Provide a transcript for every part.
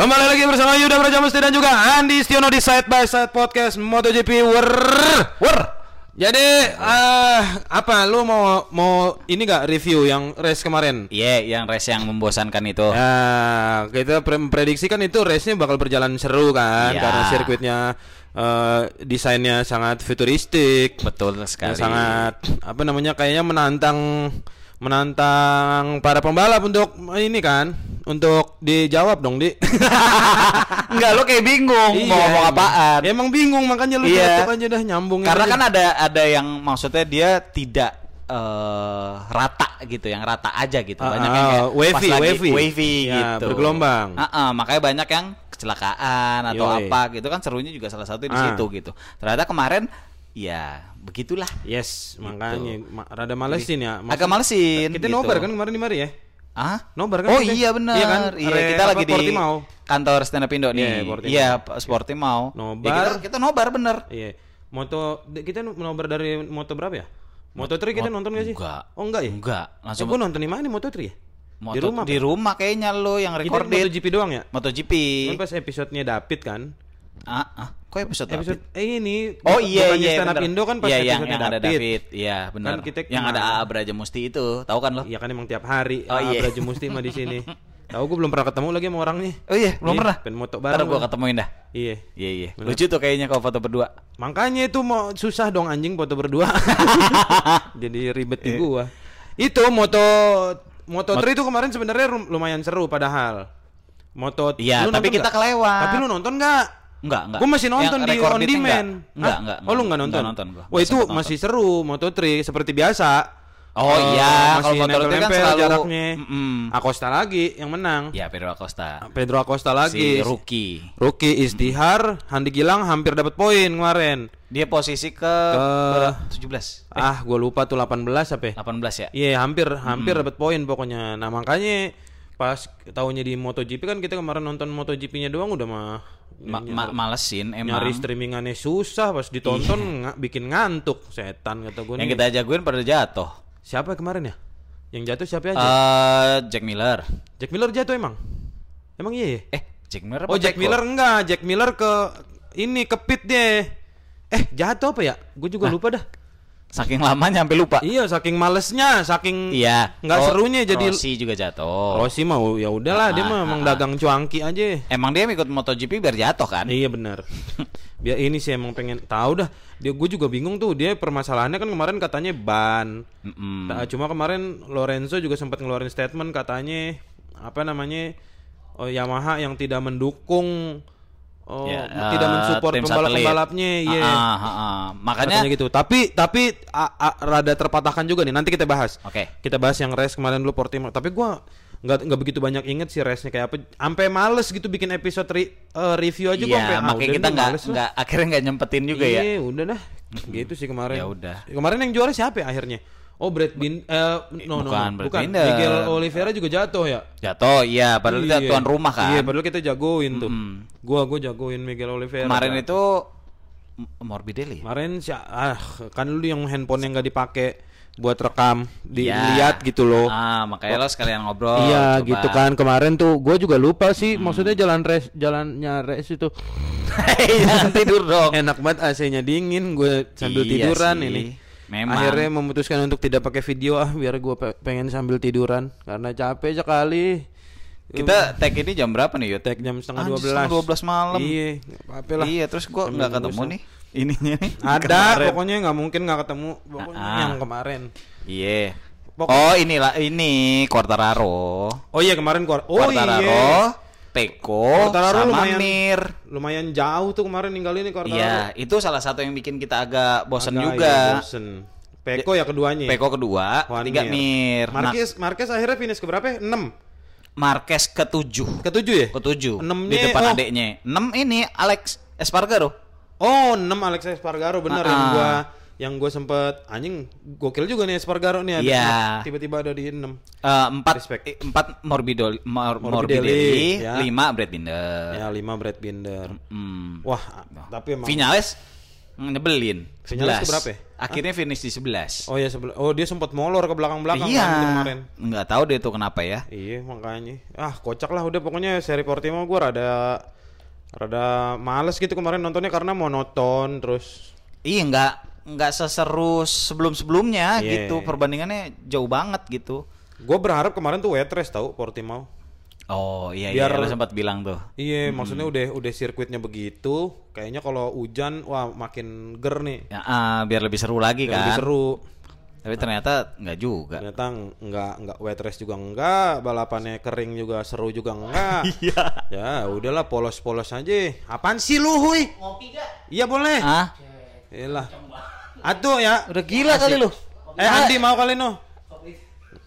Kembali lagi bersama Yuda Brajamusti dan juga Andi Stiono di Side by Side Podcast MotoGP Wer. Wer. Jadi eh apa lu mau mau ini gak review yang race kemarin? Iya, yang race yang membosankan itu. Ya, kita pre- memprediksikan itu race-nya bakal berjalan seru kan Ya. karena sirkuitnya eh, desainnya sangat futuristik. Betul sekali. sangat apa namanya kayaknya menantang menantang para pembalap untuk ini kan untuk dijawab dong di Enggak, lo kayak bingung Iya, mau ngomong emang. apaan. Ya, emang bingung makanya lu Iya. jatuh aja dah nyambung Karena kan ada ada yang maksudnya dia tidak eh, rata gitu, yang rata aja gitu. Ah, Banyak ah, yang kayak wavy, pas lagi wavy. wavy Ya, gitu. bergelombang. Ah, ah, makanya banyak yang kecelakaan atau Yoi. apa gitu kan serunya juga salah satu di Ah. situ gitu. Ternyata kemarin ya begitulah. yes makanya ma- rada malesin ya Agak malesin. kita gitu. nobar kan kemarin di mari ya Ah? Nobar kan Oh kita? iya benar. Iya kan? Iya, Re- kita apa, lagi di Portimao. kantor stand up Indo nih. Iya, Portimao. Iya, Pak, Sportimao. Nobar. Ya, kita, kita nobar bener. iya moto kita nobar dari moto berapa ya moto 3 kita nonton gak sih Enggak. oh enggak ya Enggak, langsung langsung gua nonton di mana nih moto 3 ya Moto, di rumah di rumah kayaknya lo yang kita recorded MotoGP doang ya MotoGP. Kan pas episodenya David kan Ah, ah, kok episode, episode David? eh ini Oh iya iya stand up bener. Indo kan pas iya, yang, yang ada David. David. Iya, benar. kita yang ada? AA Braja Musti itu, tahu kan lo? Iya kan emang tiap hari Oh, oh, iya. Raja Musti mah di sini. Tahu gue belum pernah ketemu lagi sama orang nih. Oh iya, belum Iya, pernah. pengen moto Ntar bareng gua lah. ketemuin dah. Iya. Iya iya. Lucu tuh kayaknya kalau foto berdua. Makanya itu mau susah dong anjing foto berdua. Jadi ribet Iya. di gua. Itu moto moto 3 itu kemarin sebenarnya lumayan seru padahal. Moto Iya, tapi nonton kita nggak? kelewat. Tapi lu nonton nggak? Enggak, enggak. Gue masih nonton Yang di on demand. Enggak, enggak, Hah? enggak. Oh lu nggak nonton? nonton gua. Wah itu sempet masih seru Moto 3 seperti biasa. Oh Eh, iya, kalau Moto 3 kan selalu- jaraknya. Mm-mm. Acosta lagi yang menang. Ya Pedro Acosta. Pedro Acosta lagi. Si rookie. Rookie Istihar, Handi Gilang hampir dapat poin kemarin. Dia posisi ke, Ke- berapa? 17. Ah, gue lupa tuh 18 apa ya? 18 ya? Iya, hampir hampir dapat poin pokoknya. Nah, makanya pas tahunya di MotoGP kan kita kemarin nonton MotoGP-nya doang udah mah Ma- ma- malesin emang. nyari streamingannya susah pas ditonton nga- bikin ngantuk setan kata gue Yang kita jagoin pada jatuh. siapa kemarin ya yang jatuh siapa aja Eh Jack Miller. Jack Miller jatuh emang emang iya ya? Eh, Jack Miller apa oh Jack Peko? Miller enggak Jack Miller ke ini ke pit deh eh jatuh apa ya gue juga lupa dah Saking lamanya sampai lupa. iya saking malesnya saking Iya. nggak Oh, serunya jadi Rossi juga jatuh. Rossi mau ya udahlah dia Ah, mah ah, emang ah. dagang cuanki aja Emang dia ikut MotoGP biar jatuh kan? Iya benar. Biar ini sih emang pengen tahu dah. Dia gue juga bingung tuh dia permasalahannya kan kemarin katanya ban. Mm-mm. Nah, cuma kemarin Lorenzo juga sempat ngeluarin statement katanya apa namanya oh, Yamaha yang tidak mendukung oh, Ya, tidak mensupport pembalap-pembalapnya satelit. iya. Ah, ah, ah. Makanya Katanya gitu. Tapi tapi a- a- rada terpatahkan juga nih. Nanti kita bahas. Oke. Kita bahas yang race kemarin dulu Portimao. Tapi gua nggak nggak begitu banyak inget sih race-nya kayak apa. Sampai males gitu bikin episode re- eh, review aja gua sampai Iya, ah, makanya kita nggak nggak akhirnya nggak nyempetin juga ya. Iya, udah dah. Gitu sih kemarin. Ya udah. Kemarin yang juara siapa ya akhirnya? Oh, Brad Bin eh no, no, Bukan no, Brad bukan. Binder. Miguel Oliveira juga jatuh ya. Jatuh, iya. Padahal kita Iya. tuan rumah kan. Iya, padahal kita jagoin tuh. Mm-mm. Gua gua jagoin Miguel Oliveira. Kemarin Jatuh. itu Morbidelli. Kemarin si ah kan lu yang handphone yang nggak dipakai buat rekam Iya. dilihat gitu loh. Ah, makanya lo sekalian ngobrol. iya coba. gitu kan kemarin tuh gue juga lupa sih maksudnya jalan res jalannya res itu Jangan tidur dong. enak banget AC-nya dingin gue sambil Iya tiduran sih. ini. Memang. Akhirnya memutuskan untuk tidak pakai video ah biar gue pengen sambil tiduran karena capek sekali. Kita tag ini jam berapa nih, Yud? tag jam setengah dua belas. setengah 12 malam. Iya, apa-apa lah. Iya, terus Jam nggak 12 ketemu nih ininya nih. Ada, Kemarin. pokoknya nggak mungkin nggak ketemu. Pokoknya Ah. yang kemarin. Iya. Pokok- Oh, inilah ini Quartararo. Oh iya kemarin. Oh Quartararo, iya. Peko, Quartararo sama lumayan Mir. lumayan jauh tuh kemarin ninggalin nih Quartararo. Iya, itu salah satu yang bikin kita agak bosen Agak, juga. iya, bosen. Peko ya keduanya. Peko kedua, Juan ketiga Mir. Nah, Marquez Marquez akhirnya finish ke berapa? 6. Marquez ketujuh. Ketujuh ya? Ketujuh. Enamnya, di depan oh. adeknya. Enam ini Alex Espargaro. Oh, 6 Alex Espargaro benar Ah, yang ah. gua yang gua sempet anjing gokil juga nih Espargaro nih ada Iya. tiba-tiba ada di 6. Empat Respect. eh, empat Morbidelli, Mor- Morbidelli, Morbidelli, ya. lima Brad Binder. Ya 5 Brad Binder. Hmm. Wah, tapi emang Vinales nyebelin. Vinales 11. ke berapa ya? Akhirnya finish di 11. Oh ya sebelah. Oh dia sempat molor ke belakang-belakang iya. kan kemarin. Nggak tahu deh tuh kenapa ya. Iya makanya. Ah kocak lah udah pokoknya seri Portimao gue rada rada males gitu kemarin nontonnya karena monoton terus. Iya nggak nggak seseru sebelum-sebelumnya Iya. gitu. Perbandingannya jauh banget gitu. Gue berharap kemarin tuh wet race tau Portimao. Oh iya Biar- iya lo sempat bilang tuh. Iya, maksudnya udah udah sirkuitnya begitu, kayaknya kalau hujan wah makin ger nih. Ya, ah, biar lebih seru lagi Biar kan. Lebih seru. Tapi ternyata nggak juga. Ternyata nggak nggak wet race juga enggak, balapannya kering juga seru juga enggak. Iya. ya udahlah polos-polos aja. Apaan sih lu, Huy? Ngopi gak? Iya boleh. Ah, Iyalah. Atuh ya. udah gila kali lu. Eh Andi mau kali no?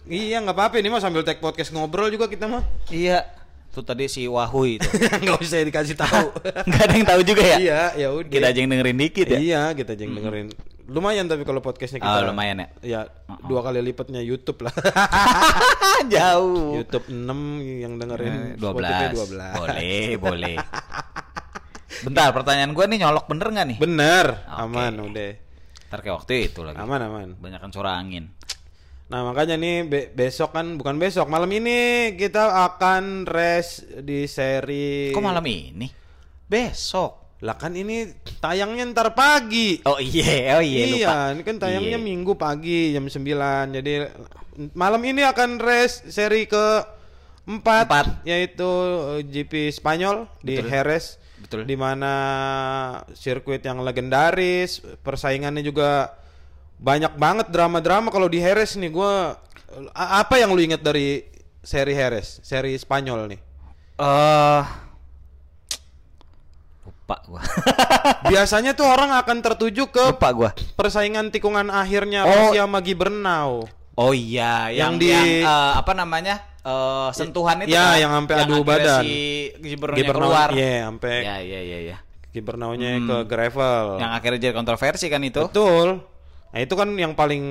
Iya nggak apa-apa ini mah sambil take podcast ngobrol juga kita mah. Iya. Tuh tadi si Wahui itu. Nggak usah dikasih tahu. Nggak ada yang tahu juga ya? iya, ya udah. Kita aja yang dengerin dikit ya. Iya, kita aja yang dengerin. Lumayan tapi kalau podcastnya Oh, kita. lumayan ya? Ya, dua kali lipatnya YouTube lah. Jauh. YouTube 6 yang dengerin. Eh, 12. Spotify 12. Boleh, boleh. Bentar, pertanyaan gue nih nyolok bener nggak nih? Bener, Oke. aman udah. Ntar kayak waktu itu lagi. Aman aman. Banyakan suara angin. Nah makanya nih be- besok kan bukan besok malam ini kita akan race di seri. Kok malam ini? Besok. Lah kan ini tayangnya ntar pagi. Oh iya, oh iya, lupa. ini kan tayangnya Iya. minggu pagi jam 9 Jadi malam ini akan race seri ke empat, Empat. yaitu eh, GP Spanyol di Betul. Betul. Di mana sirkuit yang legendaris, persaingannya juga banyak banget drama-drama kalau di Jerez nih gua a- apa yang lu inget dari seri Jerez, seri Spanyol nih? Eh lupa gua. Biasanya tuh orang akan tertuju ke lupa gua. persaingan tikungan akhirnya Oh. Rossi sama Gibernau. Oh iya, Yang yang, di- yang, eh, apa namanya? Eh, sentuhan itu Ya, kan? yang sampai adu badan. Si Gibernaunya Gibernau- keluar. Iya, sampai Ya, iya, iya, iya. Gibernaunya ke gravel. Yang akhirnya jadi kontroversi kan itu. Betul. Nah, itu kan yang paling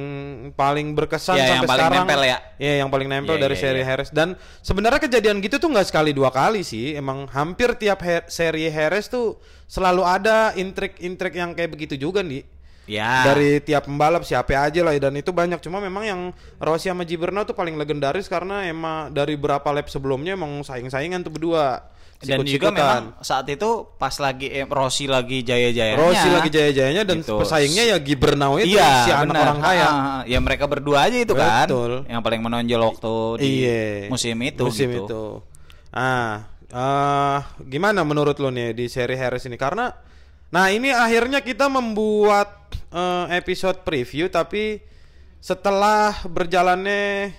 paling berkesan Iya, sampai yang paling sekarang. nempel ya. Iya, yang paling nempel Iya, dari iya, seri iya. Harris dan sebenarnya kejadian gitu tuh nggak sekali dua kali sih. Emang hampir tiap he- seri Harris tuh selalu ada intrik-intrik yang kayak begitu juga nih. Ya. Dari tiap pembalap siapa aja lah dan itu banyak cuma memang yang Rossi sama Gibernau tuh paling legendaris karena emang dari berapa lap sebelumnya emang saing-saingan tuh berdua. dan juga memang saat itu pas lagi eh, Rossi lagi jaya-jayanya. Rossi lagi jaya-jayanya dan Gitu. pesaingnya ya Gibernau itu iya, si anak benar. orang kaya. Ah, ya mereka berdua aja itu kan. Betul. Yang paling menonjol waktu di Iya. musim itu Musim gitu. itu. Ah, eh, gimana menurut lo nih di seri Harris ini? Karena, nah ini akhirnya kita membuat eh, episode preview, tapi setelah berjalannya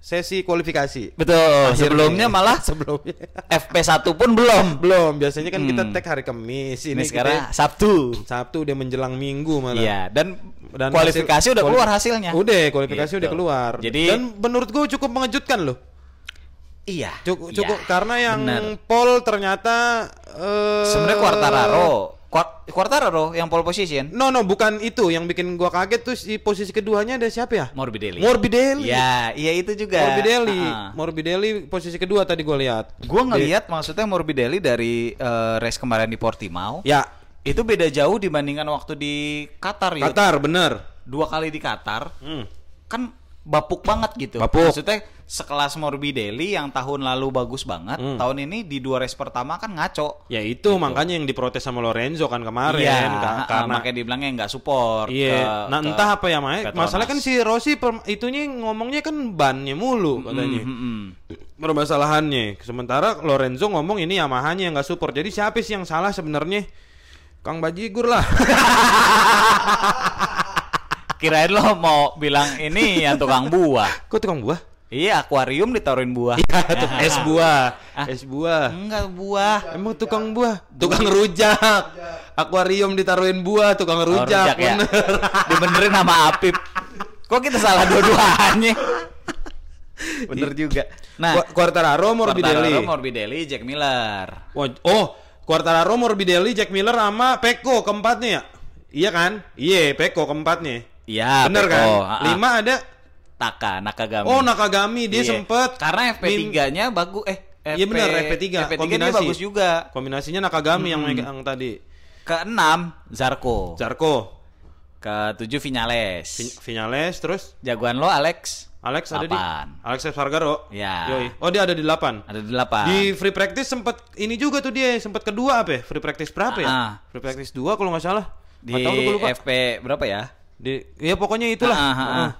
sesi kualifikasi. Betul. Akhirnya. Sebelumnya malah sebelumnya FP1 pun belum. belum. Biasanya kan kita Hmm. tag hari Kamis. Ini, Ini kita sekarang Sabtu. Sabtu udah menjelang Minggu malah. Iya, dan, Dan kualifikasi hasil- udah keluar hasilnya. Udah, kualifikasi Gitu. udah keluar. Jadi- dan menurut gue cukup mengejutkan loh. Iya. Cukup, iya, cukup karena yang bener. pole ternyata eh sebenarnya Quartararo, Quar- Quartararo yang pole position. No no bukan itu yang bikin gua kaget tuh di posisi keduanya ada siapa ya? Morbidelli. Morbidelli. Ya, iya itu juga. Morbidelli. Ah. Morbidelli posisi kedua tadi gua lihat. Gue ngelihat maksudnya Morbidelli dari eh, race kemarin di Portimao. Ya, Itu beda jauh dibandingkan waktu di Qatar ya. Qatar bener. Dua kali di Qatar. Hmm. Kan bapuk banget gitu. Bapuk. Maksudnya sekelas Morbidelli yang tahun lalu bagus banget, Hmm. tahun ini di dua race pertama kan ngaco. Ya itu makanya yang diprotes sama Lorenzo kan kemarin ka- ah, karena makanya dibilangnya nggak support. Iya, ke- nah ke entah apa ya. Petronas. Masalah kan si Rossi per- itunya ngomongnya kan bannya mulu katanya. Mm, mm, mm. Permasalahannya. Sementara Lorenzo ngomong ini Yamaha-nya yang nggak support. Jadi siapa sih yang salah sebenarnya? Kang Bajigur lah. Kirain lo mau bilang ini yang tukang buah. Kok tukang buah? Iya, akuarium ditaruhin buah. Iya, tuh es buah. Ah. Es buah. Enggak buah. Emang tukang buah? Tukang rujak. Akuarium ditaruhin buah, tukang Oh, rujak. rujak ya. bener. Dibenerin sama Apip. Kok kita salah dua-duanya? Bener juga. Nah, Qu- Quartararo, Morbidelli. Quartararo, Morbidelli, Jack Miller. Wah, Oh, Quartararo, Morbidelli, Jack Miller sama Peko keempatnya ya? Iya kan? Iya, Peko keempatnya. Iya, Bener Peko. kan? Ah. Lima ada. Taka, Nakagami. Oh, Nakagami dia Iya. sempet. Karena min- FP3-nya bagus eh Iya benar, FP3, FP3 dia kombinasi. bagus juga. Kombinasinya Nakagami yang Hmm. megang tadi. Keenam Zarko. Zarko. Ketujuh Vinales. Vin- Vinales terus Jagoan lo Alex. Alex ada di. Alex Espargaro. Ya. Yoi. Oh dia ada di 8. Ada delapan. Di free practice sempat ini juga tuh dia sempat kedua apa ya? Free practice berapa ya? Ah. Free practice 2 kalau nggak salah. di lupa. FP berapa ya? Di ya pokoknya itulah. Ah, ah, ah. Heeh.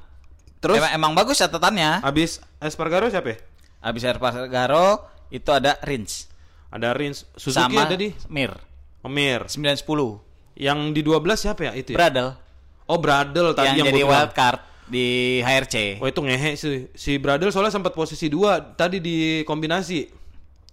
Terus emang, emang bagus catatannya. abis Espargaro siapa ya? Abis Espargaro itu ada Rins Ada Rins, Suzuki sama ada di Mir Omir. 9 10. Yang di 12 siapa ya itu ya? Bradel Oh Bradel tadi yang, yang, jadi wild card di HRC. Oh itu ngehe sih. Si Bradel soalnya sempat posisi 2 tadi di kombinasi.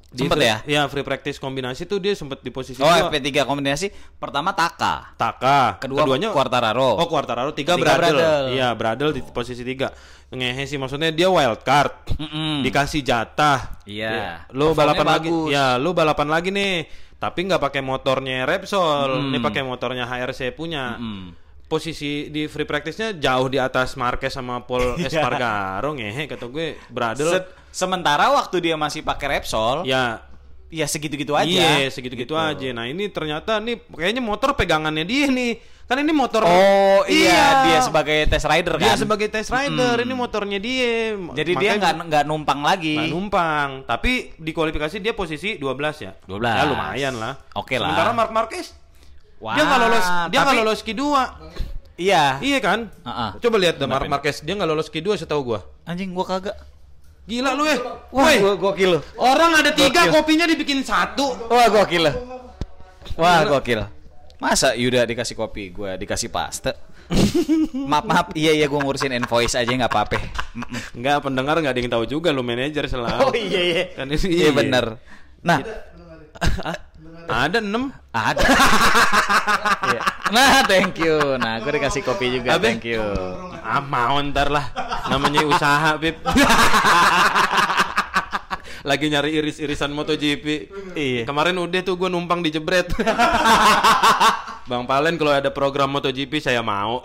Di Sempet free- ya? Iya, free practice kombinasi tuh dia sempat di posisi Oh, 2. FP3 kombinasi pertama Taka. Taka. Kedua Keduanya Quartararo. Oh, Quartararo, tiga Ketiga Bradel. Bradel. Iya, Bradel di posisi tiga. Ngehe sih maksudnya dia wild card. Mm-mm. Dikasih jatah. Iya. Ya, Lu balapan lagi. bagus. Ya, lu balapan lagi nih. Tapi nggak pakai motornya Repsol. Mm. Ini pakai motornya HRC punya. Mm. Posisi di free practice-nya jauh di atas Marquez sama Paul Espargaro ngehe kata gue Bradel. Se- sementara waktu dia masih pakai Repsol, ya, ya segitu-gitu aja. Iya, segitu-gitu Gitu. aja. Nah, ini ternyata nih kayaknya motor pegangannya dia nih. Kan ini motor Oh, iya, dia sebagai test rider kan. Dia sebagai test rider, ini motornya dia. Jadi dia Makanya nggak nggak numpang lagi. nggak numpang, tapi di kualifikasi dia posisi 12 ya. 12. Ya lumayan lah. Oke lah. Sementara Mark Marquez Wah, dia nggak lolos, dia nggak tapi- lolos Q2. Iya. Iya kan? Heeh. Coba lihat deh Mark? Marquez, dia nggak lolos Q2 setahu gua. Anjing gua kagak. Gila lu eh. Wah, Woi, gua gokil. orang ada tiga Gokil. kopinya dibikin satu. Wah, gokil. Wah, gokil. Masa Yuda dikasih kopi, gua dikasih paste. maaf, maaf. Iya, iya gua ngurusin invoice aja nggak apa-apa. Mm-mm. Enggak, pendengar nggak ada yang tahu juga lu manajer selalu. Oh iya iya. Kan ini Iya bener. Nah, Ada 6. ada. Iya. Nah, thank you. Nah, gue dikasih kopi juga. Abe. Thank you. Ah, mau ntar lah. Namanya usaha, Bib. Lagi nyari iris-irisan MotoGP. Iya. Kemarin udah tuh gue numpang di jebret. Bang Palen kalau ada program MotoGP saya mau.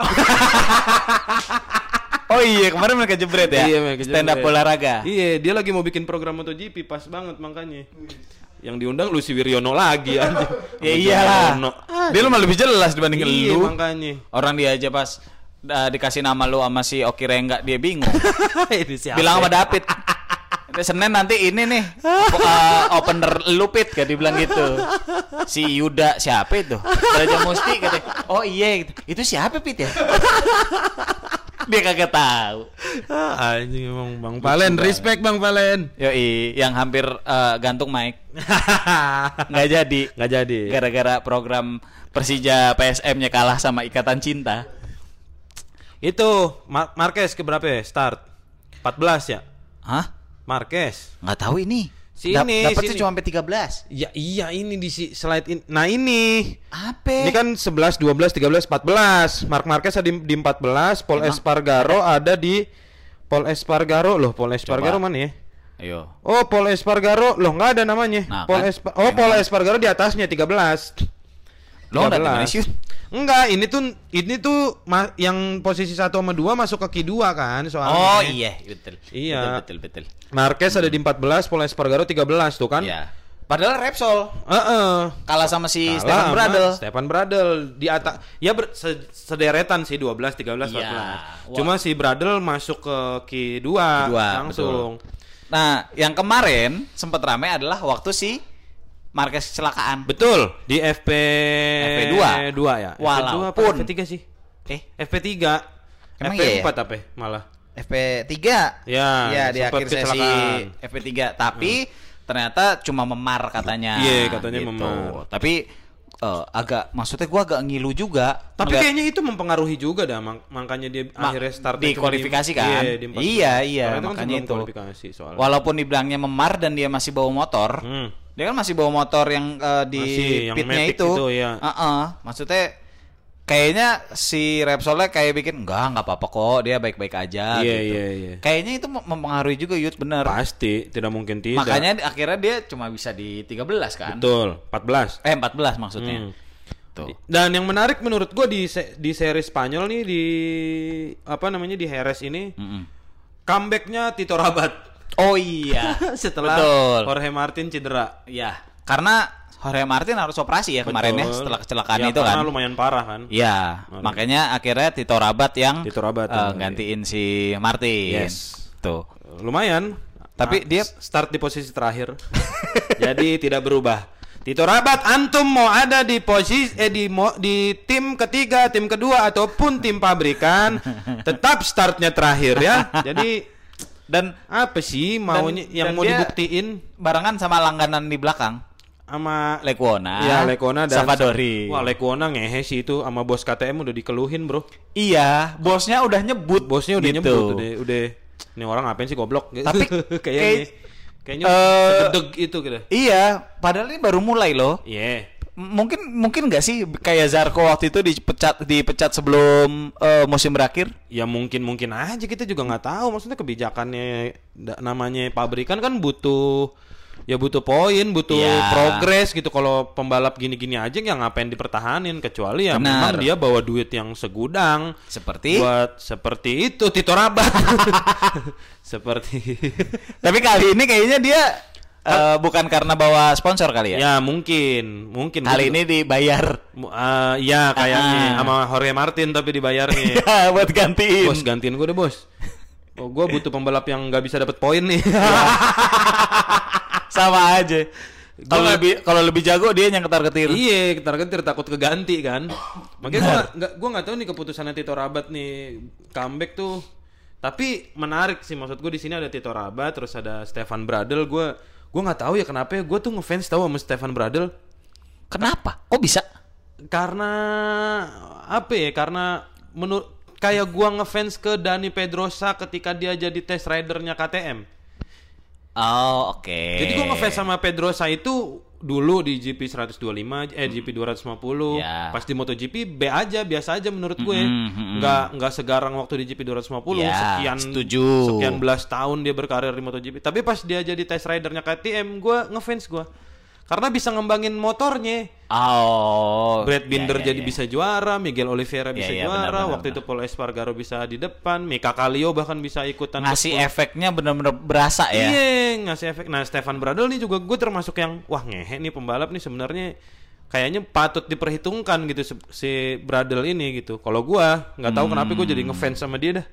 Oh iya, kemarin mereka jebret ya. Iya, mereka Stand up jebret. olahraga. Iya, dia lagi mau bikin program MotoGP pas banget makanya. Yang diundang Lucy Wiryono lagi anjing. Ya iyalah. Jono. Dia lu mah lebih jelas dibanding Iya, lu. makanya. Orang dia aja pas uh, dikasih nama lu sama si Oki Rengga dia bingung. Ini siapa? Bilang sama David. "Ini Senin nanti ini nih uh, opener lupit kayak dibilang gitu. Si Yuda siapa itu? Raja Musti katanya. Oh iya gitu. Itu siapa Pit ya? Dia kagak tahu. Ah, anjing emang Bang Palen, respect Bang Palen. Yoi, yang hampir uh, gantung mic nggak jadi Nggak jadi. gara-gara program Persija PSM-nya kalah sama Ikatan Cinta. Itu Mar Marquez ke berapa ya? Start 14 ya? Hah? Marquez. Nggak tahu ini. Si Dap- ini, dapetnya si ini. cuma sampai 13. Ya iya ini di si- slide in. Nah ini. Apa? Ini kan 11, 12, 13, 14. Mark Marquez ada di, di 14, Paul Emang? Espargaro ada di Paul Espargaro loh, Paul Espargaro Coba. mana ya? Ayo. Oh, Paul Espargaro loh nggak ada namanya. Nah, Paul kan? Espa- Oh, Paul Espargaro di atasnya 13. Lo udah di 13. mana sih? Enggak, ini tuh ini tuh yang posisi 1 sama 2 masuk ke Q2 kan soalnya. Oh iya, betul. Iya. Betul, betul, betul. Marquez ada di 14, Paul Espargaro 13 tuh kan? Iya. Padahal Repsol Heeh. kalah sama si Kalah Stefan Bradl. Stefan Bradl di atas ya ber- se- sederetan sih 12 13 14. Iya. Wah. Cuma si Bradl masuk ke Q2 Q2, langsung. Nah, yang kemarin sempat ramai adalah waktu si Marquez kecelakaan. Betul, di FP FP2. 2 ya. FP2 apa Walaupun- FP3 sih? Eh, FP3. Emang FP4 iya ya? apa ya, malah? FP3. Ya, ya di akhir sesi kecelakaan. FP3, tapi ternyata cuma memar katanya. Iya, katanya gitu. memar. Tapi eh, agak maksudnya gua agak ngilu juga. Tapi ngeliat- kayaknya itu mempengaruhi juga dah mak- makanya dia Ma- akhirnya start di kualifikasi kan? Iya, di 14. Iya, iya, kan makanya itu. walaupun dibilangnya memar dan dia masih bawa motor, Hmm. Dia kan masih bawa motor yang eh, di Masih, pitnya itu. itu, ya. Heeh. maksudnya kayaknya si Repsolnya kayak bikin enggak nggak apa-apa kok dia baik-baik aja Iya, gitu. iya, iya. Kayaknya itu mem- mempengaruhi juga Yud bener. Pasti, tidak mungkin tidak. Makanya akhirnya dia cuma bisa di 13 kan? Betul, 14. Eh 14 maksudnya. Hmm. Tuh. Dan yang menarik menurut gue di se- di seri Spanyol nih di apa namanya di Heres ini Mm-mm. comebacknya Tito Rabat Oh iya. setelah Betul. Jorge Martin cedera. Iya. Karena Jorge Martin harus operasi ya kemarin ya Betul. setelah kecelakaan Ya, itu karena kan. lumayan parah kan. Iya, makanya akhirnya Tito Rabat yang Tito Rabat yang- gantiin si Martin. Yes. Tuh. Lumayan. Tapi Nah, dia- start di posisi terakhir. Jadi tidak berubah. Tito Rabat antum mau ada di posisi eh di mo- di tim ketiga, tim kedua ataupun tim pabrikan, tetap startnya terakhir ya. Jadi Dan apa sih maunya Dan- yang dan mau dibuktiin barengan sama langganan di belakang. sama Lekuona. Ya Lekona dan Savadori. Wah Lekona ngehe sih itu sama bos KTM udah dikeluhin bro. Iya, bosnya udah nyebut. Bosnya udah gitu. nyebut udah udah ini orang ngapain sih goblok Tapi kayaknya kayak- kayaknya segedeg itu gitu. Iya, padahal ini baru mulai loh. Iya. M- Mungkin mungkin nggak sih kayak Zarko waktu itu dipecat dipecat sebelum eh, musim berakhir? Ya mungkin mungkin aja kita juga nggak tahu maksudnya kebijakannya namanya pabrikan kan butuh ya butuh poin butuh Iya. progres gitu kalau pembalap gini-gini aja ya ngapain dipertahanin kecuali ya Benar. memang dia bawa duit yang segudang Seperti buat seperti itu Tito Rabat seperti Tapi kali ini kayaknya dia eh, bukan karena bawa sponsor kali ya. ya mungkin mungkin Kali ini dibayar. ah, ya kayaknya Ah. sama Jorge Martin tapi dibayarnya Ya, buat gantiin. bos gantiin gue deh bos oh, gue butuh pembalap yang nggak bisa dapat poin nih Sama aja. Kalau lebih kalau lebih jago dia yang ketar-ketir. Iya, ketar ketir takut keganti kan. Makanya gua nggak gua nggak tahu nih keputusannya Tito Rabat nih comeback tuh. Tapi menarik sih maksud gue di sini ada Tito Rabat, terus ada Stefan Bradl. Gue gua nggak tahu ya kenapa ya gue tuh ngefans tahu sama Stefan Bradl Kenapa? Kok bisa? karena apa ya? Karena menurut kayak gua ngefans ke Dani Pedrosa ketika dia jadi test ridernya KTM. Oh, oke. Jadi gue ngefans sama Pedrosa itu dulu di GP 125 eh GP 250 Ya. pas di MotoGP B aja biasa aja menurut gue Mm-mm, mm-mm. nggak nggak segarang waktu di GP 250 Ya, sekian setuju. sekian belas tahun dia berkarir di MotoGP tapi pas dia jadi test ridernya KTM gue ngefans gue karena bisa ngembangin motornya Oh. Brad Binder ya, ya, jadi ya. bisa juara Miguel Oliveira Ya, bisa ya, juara benar, benar, waktu benar. itu Paul Espargaro bisa di depan Mika Kallio bahkan bisa ikutan ngasih efeknya bener-bener berasa ya. Iya, ngasih efek. Nah, Stefan Bradl nih juga gue termasuk yang wah ngehe nih pembalap nih sebenarnya kayaknya patut diperhitungkan gitu si, Bradl ini gitu. Kalau gua nggak tahu kenapa gue jadi ngefans sama dia dah.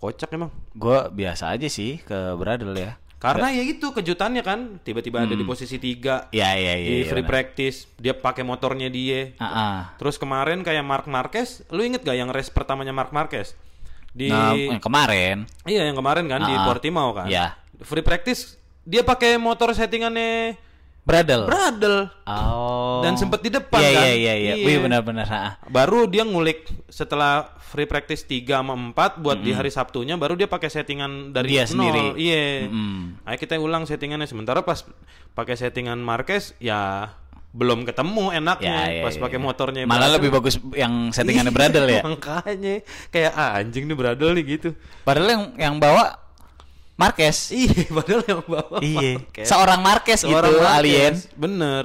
Kocak emang. Gue biasa aja sih ke Bradl ya. Karena ya itu kejutannya kan tiba-tiba ada di posisi tiga Ya ya ya. di ya, free benar. practice dia pakai motornya dia. Ah, ah. Terus kemarin kayak Mark Marquez, lu inget gak yang race pertamanya Mark Marquez? Di Nah, yang kemarin. Iya yang kemarin kan di Ah, ah. Portimao kan. Iya. Free practice dia pakai motor settingannya Bradl. Bradl. Oh. Dan sempet di depan Iya, kan? Iya iya iya. Iya. Wih benar-benar. Baru dia ngulik setelah free practice 3 sama 4 buat di hari Sabtunya baru dia pakai settingan dari Dia nol. sendiri. Iya. Mm-mm. Ayo kita ulang settingannya sementara pas pakai settingan Marquez ya belum ketemu enaknya Ya, ya, pas ya, pakai ya. motornya Malah Bradl. lebih bagus yang settingannya Bradl ya. Makanya kayak ah, anjing nih Bradl nih gitu. Padahal yang yang bawa Marquez. Iya, padahal yang bawa Iya. Marquez. Seorang Marquez Seorang gitu Marquez. alien. Bener.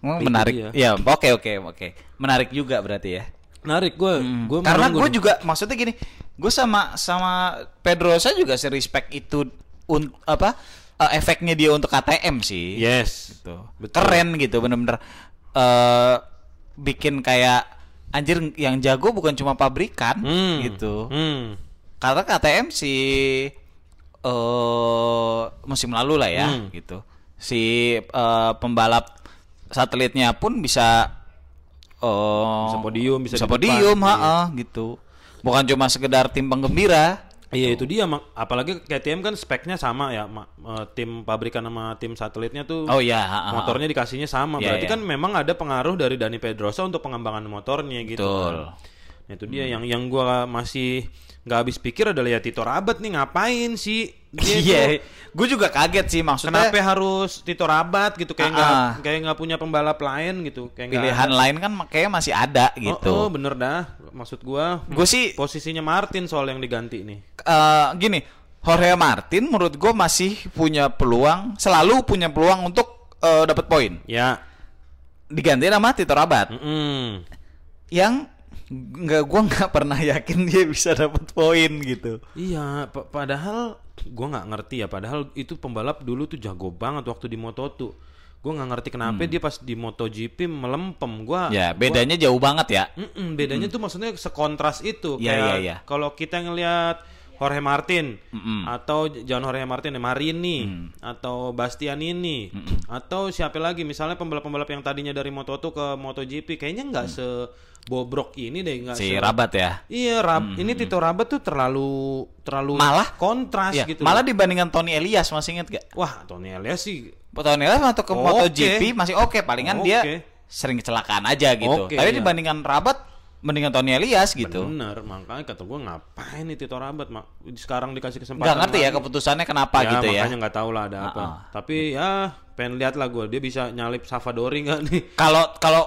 Oh, menarik. dia. Ya, oke oke oke. Menarik juga berarti ya. Menarik gue. Gue Karena gue juga maksudnya gini, gue sama sama Pedrosa juga sih respect itu un, apa eh, efeknya dia untuk KTM sih. Yes. Gitu. Betul. Keren gitu bener-bener eh bikin kayak anjir yang jago bukan cuma pabrikan Hmm. gitu. Hmm. Karena KTM si eh musim lalu lah ya Hmm. gitu. Si eh, pembalap satelitnya pun bisa eh Bisa podium, bisa bisa di depan. podium, Iya. ha gitu. Bukan cuma sekedar tim penggembira. Iya itu dia mak- apalagi KTM kan speknya sama ya ma- eh, tim pabrikan sama tim satelitnya tuh Oh iya, ha, ha, ha. motornya dikasihnya sama Iya, berarti iya. kan memang ada pengaruh dari Dani Pedrosa untuk pengembangan motornya gitu Betul. kan. Nah, itu dia yang yang gua masih nggak habis pikir adalah ya Tito Rabat nih ngapain sih dia Iya, gue juga kaget sih maksudnya. kenapa harus Tito Rabat gitu kayak nggak ah. kayak nggak punya pembalap lain gitu kayak pilihan lain kan kayaknya masih ada Oh, gitu. oh, bener dah maksud gua Gue sih posisinya Martin soal yang diganti nih eh, gini, Jorge Martin menurut gue masih punya peluang, selalu punya peluang untuk eh, dapat poin. ya Diganti sama Tito Rabat mm-mm. yang nggak gue nggak pernah yakin dia bisa dapat poin gitu. Iya, pa- padahal gua nggak ngerti ya. Padahal itu pembalap dulu tuh jago banget waktu di Moto2. gue nggak ngerti kenapa dia pas di MotoGP melempem gue Hmm. Ya, bedanya jauh banget ya. Mm-mm, bedanya tuh maksudnya sekontras itu. Iya, Kayak iya, iya. Kalau kita ngelihat Jorge Martin Mm-mm. atau jangan Jorge Martin Marini Mm. atau Bastianini atau siapa lagi misalnya pembalap-pembalap yang tadinya dari Moto2 ke MotoGP kayaknya nggak sebobrok ini deh nggak Si se- Rabat ya. Iya, Rab, ini Tito Rabat tuh terlalu terlalu Malah? kontras Iya, gitu. malah dibandingkan Tony Elias masih inget gak? wah Tony Elias sih Tony Elias waktu ke Oke. MotoGP masih oke, palingan dia Oke. sering kecelakaan aja gitu. Oke, Tapi iya. dibandingkan Rabat, mendingan Tony Elias gitu. bener, makanya kata gue ngapain nih Tito Rabat mak sekarang dikasih kesempatan. Nggak ngerti ya lagi. keputusannya kenapa ya, gitu ya. makanya nggak tahu lah ada apa. Uh-uh. Tapi ya pengen lihat lah gue dia bisa nyalip Savadori nggak nih? Kalau kalau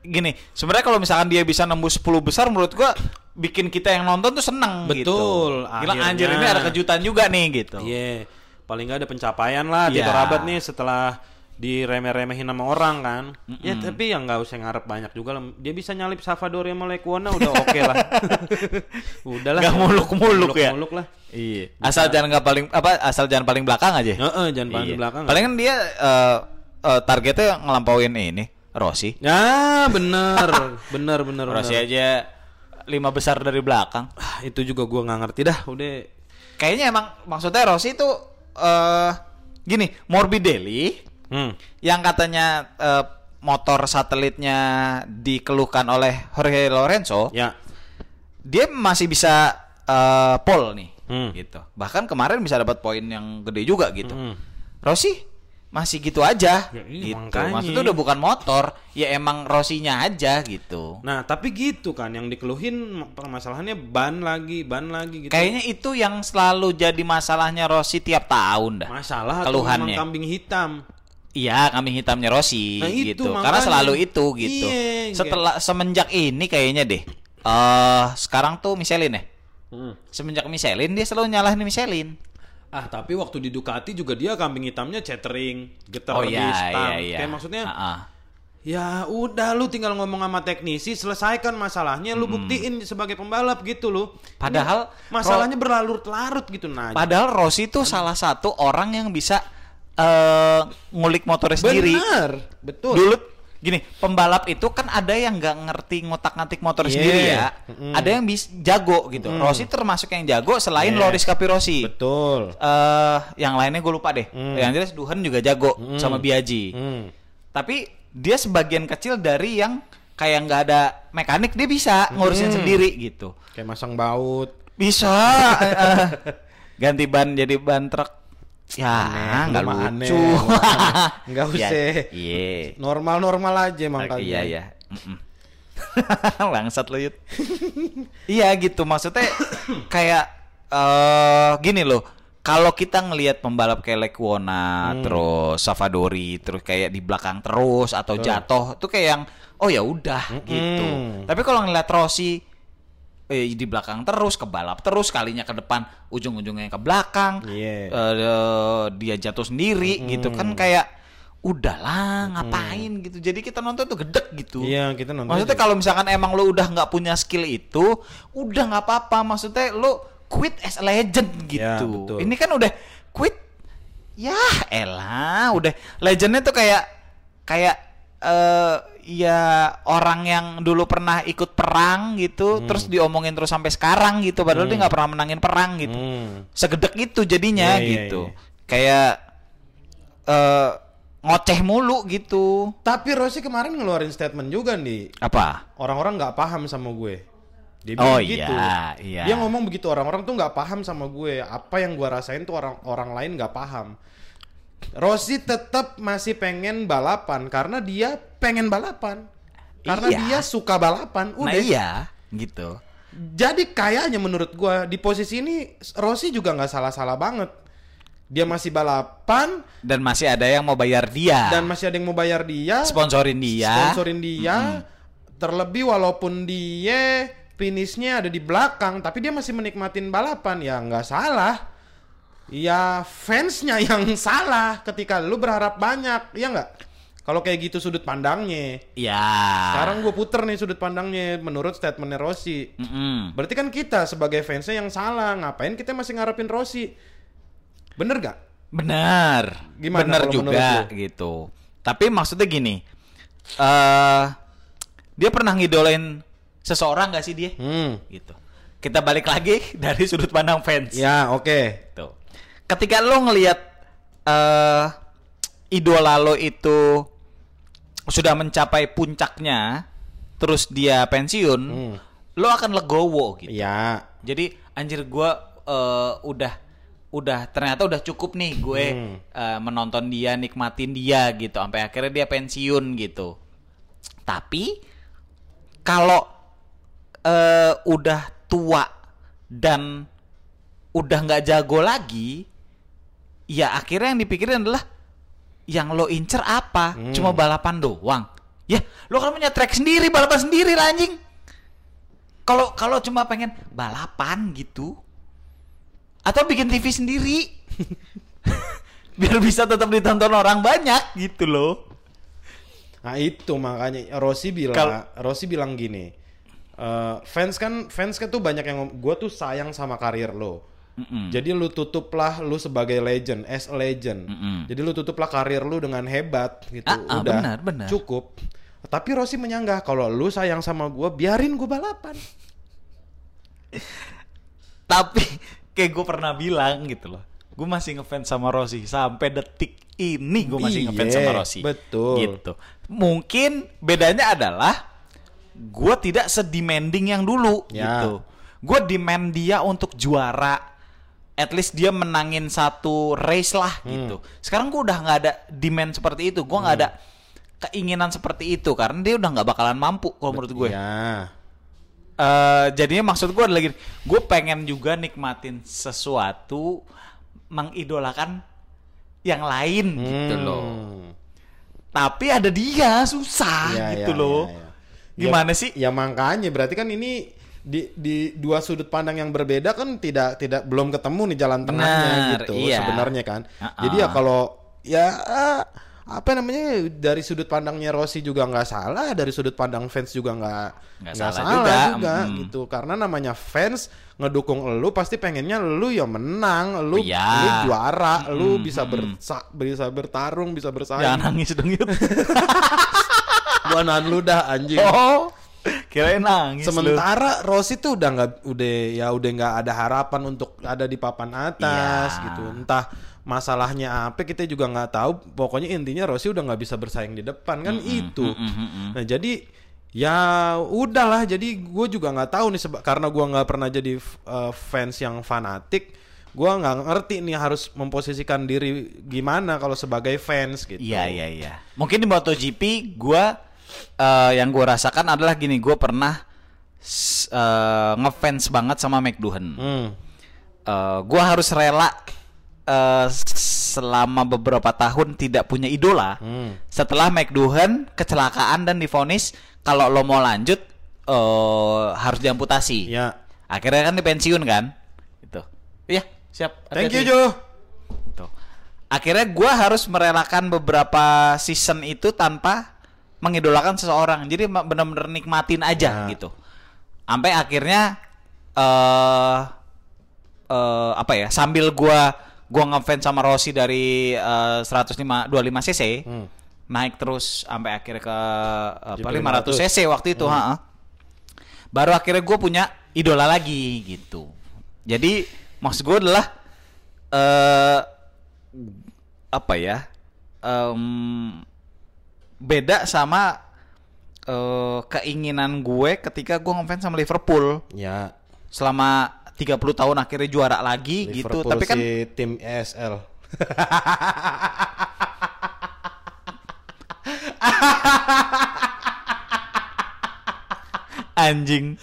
gini, sebenarnya kalau misalkan dia bisa nembus 10 besar menurut gua bikin kita yang nonton tuh seneng gitu. Betul, Gila akhirnya. anjir ini ada kejutan juga nih gitu. Iya, paling nggak ada pencapaian lah Tito Iya. Rabat nih setelah diremeh-remehin sama orang kan. Ya tapi yang nggak usah ngarep banyak juga lah. Dia bisa nyalip Savadori sama Lekuona udah oke lah. Udahlah. Nggak muluk-muluk ya? Muluk lah. Iya. Asal jangan nggak paling apa asal jangan paling belakang aja. Heeh, jangan paling Iya. di belakang. Paling kan dia eh, eh, targetnya ngelampauin ini Rossi. Ya, bener, bener, bener, Rossi bener. aja lima besar dari belakang. Ah, itu juga gua nggak ngerti dah. Udah. Kayaknya emang maksudnya Rossi itu eh gini, Morbidelli Hmm. yang katanya eh, motor satelitnya dikeluhkan oleh Jorge Lorenzo, Ya. dia masih bisa eh, pole nih, Hmm. gitu. Bahkan kemarin bisa dapat poin yang gede juga gitu. Hmm. Rossi masih gitu aja, Ya, iya, gitu. makanya. Maksudnya udah bukan motor, ya emang Rossinya aja gitu. Nah, tapi gitu kan yang dikeluhin permasalahannya ban lagi, ban lagi gitu. Kayaknya itu yang selalu jadi masalahnya Rossi tiap tahun dah. masalah keluhannya. kambing hitam. Iya, kambing hitamnya Rossi Nah, itu gitu. makanya. Karena selalu itu gitu. Iya, Setelah semenjak ini kayaknya deh. eh sekarang tuh Michelin ya. Hmm. Semenjak Michelin dia selalu nyalahin Michelin. Ah, tapi waktu di Ducati juga dia kambing hitamnya catering, getar Oh di iya, iya, iya. Kayak maksudnya Ah, ah. Ya udah lu tinggal ngomong sama teknisi, selesaikan masalahnya, lu buktiin sebagai pembalap gitu loh. Padahal Ini masalahnya berlarut-larut gitu nah. Padahal Rossi tuh salah satu orang yang bisa eh ngulik motornya sendiri. Benar, betul. Dulu gini, pembalap itu kan ada yang nggak ngerti ngotak-ngatik motor Iya. sendiri ya. Mm-mm. Ada yang bis jago gitu. Rossi termasuk yang jago selain Iya. Loris Capirossi. Betul. eh yang lainnya gue lupa deh. Hmm. Yang jelas Duhan juga jago sama Biaji. Hmm. Tapi dia sebagian kecil dari yang kayak nggak ada mekanik dia bisa ngurusin Hmm. sendiri gitu. Kayak masang baut. Bisa. eh, ganti ban jadi ban truk. Ya, nggak lu lucu. lu. Nggak Ya, usah. Iya. Normal-normal aja emang kalian. Iya, iya. Langsat lo, Yud. iya gitu, maksudnya kayak eh gini loh. Kalau kita ngelihat pembalap kayak Lekwona, Hmm. terus Savadori, terus kayak di belakang terus atau jatuh, tuh kayak yang oh ya udah gitu. Tapi kalau ngeliat Rossi eh, di belakang terus, kebalap terus, kalinya ke depan, ujung-ujungnya ke belakang, Iya. eh, dia jatuh sendiri gitu kan kayak udahlah ngapain gitu. Jadi kita nonton tuh gedek gitu. Iya, kita nonton. Maksudnya kalau misalkan emang lu udah nggak punya skill itu, udah nggak apa-apa. Maksudnya lu quit as a legend Ya, gitu. betul. Ini kan udah quit. Ya elah, udah legendnya tuh kayak kayak eh ya orang yang dulu pernah ikut perang gitu, terus diomongin terus sampai sekarang gitu. Padahal dia nggak pernah menangin perang gitu. Hmm. Segedek itu jadinya Iya, iya, gitu. iya. Kayak eh ngoceh mulu gitu. Tapi Rossi kemarin ngeluarin statement juga nih. Apa? Orang-orang nggak paham sama gue. Dia Oh, bilang gitu. iya, iya. Dia ngomong begitu orang-orang tuh nggak paham sama gue. Apa yang gue rasain tuh orang orang lain nggak paham. Rossi tetap masih pengen balapan karena dia pengen balapan. Karena Iya. dia suka balapan. Nah Udah. iya, gitu. Jadi kayaknya menurut gua di posisi ini Rossi juga nggak salah-salah banget. Dia masih balapan Dan masih ada yang mau bayar dia. dan masih ada yang mau bayar dia, sponsorin dia. sponsorin dia. Terlebih walaupun dia finishnya ada di belakang, tapi dia masih menikmatin balapan ya nggak salah. Ya fansnya yang salah ketika lu berharap banyak, ya nggak? Kalau kayak gitu sudut pandangnya. Ya. Sekarang gue puter nih sudut pandangnya menurut statementnya Rossi. Mm-mm. Berarti kan kita sebagai fansnya yang salah. Ngapain kita masih ngarepin Rossi? Bener gak? Benar. Gimana kalau juga gitu. Tapi maksudnya gini, eh dia pernah ngidolain seseorang gak sih dia? Hmm. Gitu. Kita balik lagi dari sudut pandang fans. Ya, oke. Tuh. Ketika lo ngelihat eh idola lo itu sudah mencapai puncaknya, terus dia pensiun, Hmm. lo akan legowo gitu. Ya. Jadi anjir gua eh, udah udah ternyata udah cukup nih gue Hmm. eh, menonton dia, nikmatin dia gitu sampai akhirnya dia pensiun gitu. Tapi kalau eh, udah tua dan udah nggak jago lagi, ya akhirnya yang dipikirin adalah yang lo incer apa? Hmm. Cuma balapan doang. Ya, lo kan punya track sendiri, balapan sendiri lah anjing. Kalau kalau cuma pengen balapan gitu atau bikin TV sendiri biar bisa tetap ditonton orang banyak gitu loh. Nah itu makanya Rossi bilang, Kal- Rossi bilang gini, eh, fans kan fans kan tuh banyak yang gue tuh sayang sama karir lo. Mm-mm. Jadi lu tutuplah lu sebagai legend, as a legend. Mm-mm. Jadi lu tutuplah karir lu dengan hebat gitu. Ah, ah, Udah benar, benar. cukup. Tapi Rossi menyanggah kalau lu sayang sama gue, biarin gue balapan. Tapi kayak gue pernah bilang gitu loh. Gue masih ngefans sama Rossi sampai detik ini gue masih Iya, ngefans sama Rossi. betul. Gitu. Mungkin bedanya adalah gue tidak sedemanding yang dulu Ya. gitu. Gue demand dia untuk juara. At least dia menangin satu race lah Hmm. gitu. Sekarang gue udah nggak ada demand seperti itu. Gue nggak Hmm. ada keinginan seperti itu karena dia udah nggak bakalan mampu kalau menurut gue. Ya. Eh, jadinya maksud gue adalah gini, gue pengen juga nikmatin sesuatu mengidolakan yang lain gitu Hmm. loh. Tapi ada dia susah Ya, gitu ya, loh. ya, ya. Gimana Ya- sih? Ya makanya berarti kan ini di di dua sudut pandang yang berbeda kan tidak tidak belum ketemu nih jalan tengahnya Benar, gitu iya. sebenarnya kan. Uh-uh. Jadi ya kalau ya apa namanya dari sudut pandangnya Rossi juga nggak salah, dari sudut pandang fans juga nggak Nggak salah salah, juga, juga, mm. gitu. Karena namanya fans ngedukung lu pasti pengennya lu ya menang, lu, Iya. lu juara, lu Mm, bisa mm. bersa bisa bertarung, bisa bersaing. Jangan nangis dong Yud. Gua nahan lu dah anjing. oh, kirain nangis lu. Sementara Rossi tuh udah nggak udah ya udah nggak ada harapan untuk ada di papan atas Iya. gitu. Entah masalahnya apa kita juga nggak tahu. Pokoknya intinya Rossi udah nggak bisa bersaing di depan kan itu. mm, mm, mm. Nah jadi ya udahlah. Jadi gue juga nggak tahu nih seba- karena gua nggak pernah jadi uh, fans yang fanatik. Gua nggak ngerti nih harus memposisikan diri gimana kalau sebagai fans gitu. Iya iya iya. Mungkin di MotoGP gua eh, yang gua rasakan adalah gini, gua pernah eh, ngefans banget sama McDuhan. Hmm. Eh, gua harus rela eh, selama beberapa tahun tidak punya idola. Hmm. Setelah McDuhan kecelakaan dan divonis kalau lo mau lanjut eh, harus diamputasi. Ya. Akhirnya kan dipensiun kan? Itu. Iya, siap. Thank you Hati-hati. Jo. Tuh. Akhirnya gua harus merelakan beberapa season itu tanpa mengidolakan seseorang. Jadi bener-bener nikmatin aja Nah. gitu. Sampai akhirnya eh eh, apa ya? Sambil gua gua ngefans sama Rossi dari eh, 105 25 cc, Hmm. naik terus sampai akhirnya ke apa Jadi 500 cc waktu itu, Hmm. ha-ha. Baru akhirnya gue punya idola lagi gitu. Jadi maksud gue adalah eh apa ya? em, beda sama eh, keinginan gue ketika gue ngefans sama Liverpool Ya. selama 30 tahun akhirnya juara lagi gitu. Liverpool Tapi kan si tim ESL. anjing.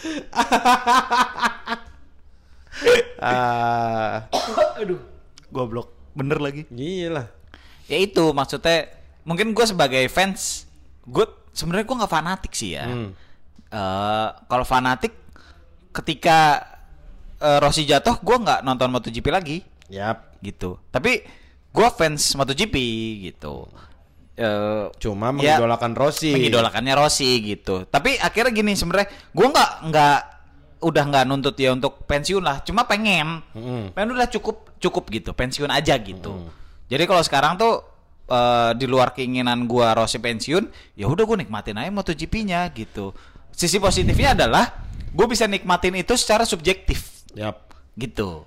Ah, Aduh, goblok. Bener lagi. gila. Ya itu maksudnya mungkin gue sebagai fans gue sebenarnya gue nggak fanatik sih ya. Hmm. Eh, kalau fanatik ketika eh, Rossi jatuh gue nggak nonton MotoGP lagi Yap. gitu. Tapi gue fans MotoGP gitu. Eh, Cuma Ya, mengidolakan Rossi. mengidolakannya Rossi gitu. Tapi akhirnya gini sebenarnya gue nggak nggak udah nggak nuntut dia untuk pensiun lah. Cuma pengen Mm-mm. pengen udah cukup cukup gitu pensiun aja gitu. Mm. Jadi kalau sekarang tuh eh, di luar keinginan gua Rossi pensiun, ya udah gue nikmatin aja MotoGP-nya gitu. Sisi positifnya adalah gue bisa nikmatin itu secara subjektif Yap. gitu.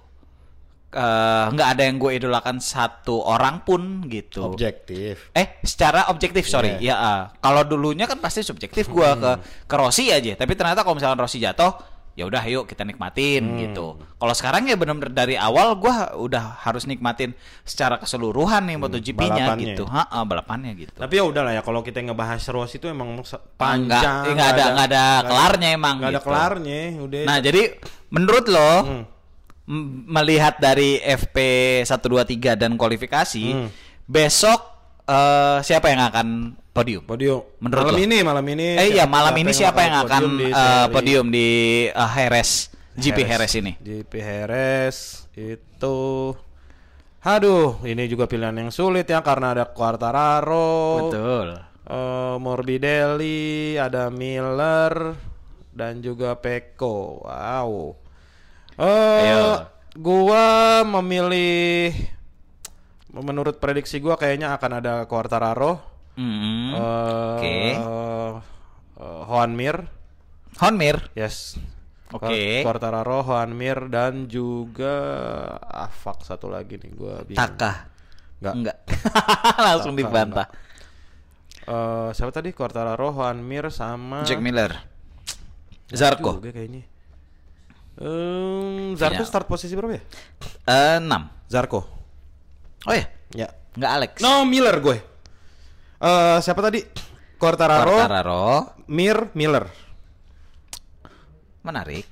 Eh, nggak ada yang gue idolakan satu orang pun gitu. Objektif. Eh, secara objektif sorry. Ya, ah. kalau dulunya kan pasti subjektif gua ke ke Rossi aja. Tapi ternyata kalau misalkan Rossi jatuh, ya udah yuk kita nikmatin gitu. Kalau sekarang ya benar-benar dari awal gua udah harus nikmatin secara keseluruhan nih MotoGP-nya balapannya. gitu. Heeh, balapannya gitu. Tapi ya udahlah ya kalau kita ngebahas Rossi itu emang panjang. eh, nggak ada nggak ada kelarnya emang Nggak ada gitu. kelarnya, udah. Nah, jadi menurut lo Hmm. melihat dari FP 123 dan kualifikasi, Hmm. besok eh, siapa yang akan podium? podium. Menurut malam lo? ini, malam ini. Eh iya malam ini siapa yang akan di podium di eh, Heres GP Heres. Heres ini? GP Heres itu Aduh, ini juga pilihan yang sulit ya karena ada Quartararo, Betul. eh, Morbidelli, ada Miller dan juga Peko. Wow. Eh, Ayo. gua memilih menurut prediksi gua kayaknya akan ada Quartararo, Hmm. eh, Oke. eh, Juan Mir, Honmir. yes. Oke. Quar- Quartararo, Juan Mir dan juga ah fuck satu lagi nih gua bingung. Taka. Enggak. Enggak. Langsung Taka, dibantah. Eh, siapa tadi? Quartararo, Juan Mir sama Jack Miller. Zarko. Juga kayaknya. Em, Zarko Punya- start posisi berapa ya? Eh, 6. Zarko. Oh ya, Ya. enggak Alex. No, Miller gue. Eh, siapa tadi? Quartararo, Quartararo. Mir, Miller. Menarik.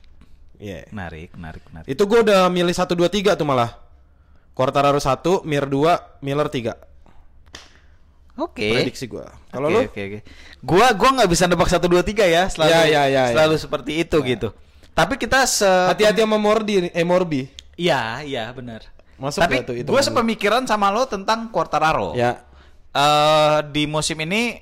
Iya. Menarik, menarik, menarik. Itu gue udah milih 1 2 3 tuh malah. Quartararo 1, Mir 2, Miller 3. Oke. Prediksi gue. Kalau Oke, lu? Oke, oke. Gua gua nggak bisa nebak 1 2 3 ya, selalu Ya, ya, ya, selalu seperti itu gitu. Tapi kita se Hati-hati sama Mordi, eh Morbi. Iya, iya benar. Masuk Tapi tuh itu gue sepemikiran sama lo tentang Quartararo. Ya. Eh, di musim ini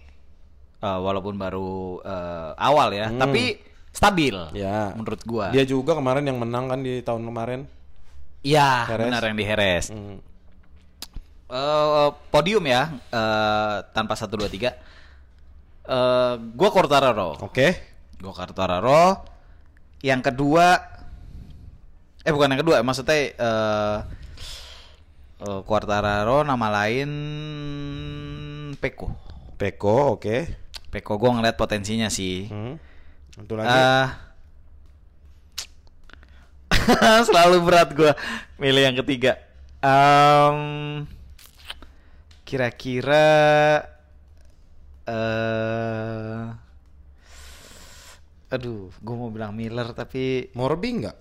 eh, walaupun baru eh, awal ya, tapi stabil. Hmm. Ya. Menurut gua. Dia juga kemarin yang menang kan di tahun kemarin. Iya, benar yang di Heres. Hmm. Eh, podium ya eh, tanpa 1 2 3. Eh gua Quartararo. Oke. Gua Quartararo. Yang kedua eh bukan yang kedua, maksudnya eh eh, Quartararo nama lain Peko. Peko, oke. Peko gua ngeliat potensinya sih. Hmm. Satu lagi. Eh selalu berat gua milih yang ketiga. Em, kira-kira eh aduh, gua mau bilang Miller tapi Morbi enggak?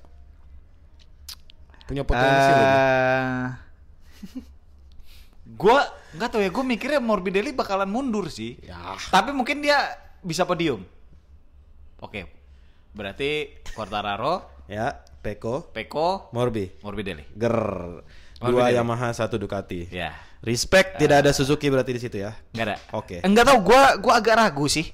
Punya potensi loh. Gua nggak tahu ya, gua mikirnya Morbidelli bakalan mundur sih. Ya. Tapi mungkin dia bisa podium. Oke. Berarti Quartararo, Ya, Peko, Peko, Morbi. Morbidelli. Ger. Dua Morbidelli. Yamaha, satu Ducati. Ya. Respect tidak ada Suzuki berarti di situ ya. Enggak ada. Oke. Enggak tahu gua gua agak ragu sih.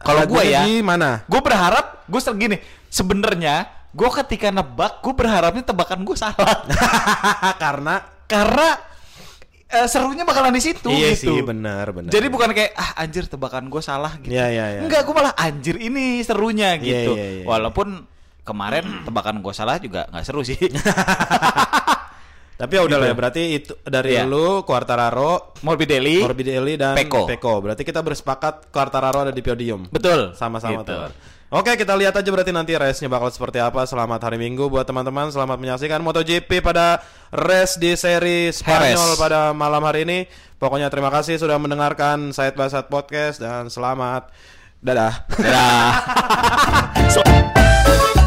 Kalau Ragunya ya, Gimana? gua berharap gua ser- gini, sebenarnya gua ketika nebak gua berharapnya tebakan gua salah. Karena Karena eh, serunya bakalan di situ Iya gitu. sih, benar, benar. Jadi bukan kayak ah anjir tebakan gua salah gitu. Iya, iya, iya. Enggak, gua malah anjir ini serunya Iya, gitu. iya, iya. Walaupun kemarin tebakan gua salah juga nggak seru sih. Tapi ya udah lah Gitu. ya, berarti itu dari Iya. lu Quartararo, Morbidelli. Morbidelli dan Peko. Berarti kita bersepakat Quartararo ada di podium. Betul. Sama-sama Gitu. tuh. Oke, kita lihat aja berarti nanti race-nya bakal seperti apa. Selamat hari Minggu buat teman-teman. Selamat menyaksikan MotoGP pada race di seri Spanyol Heres. pada malam hari ini. Pokoknya terima kasih sudah mendengarkan Side by Side Podcast dan selamat. Dadah. Dadah.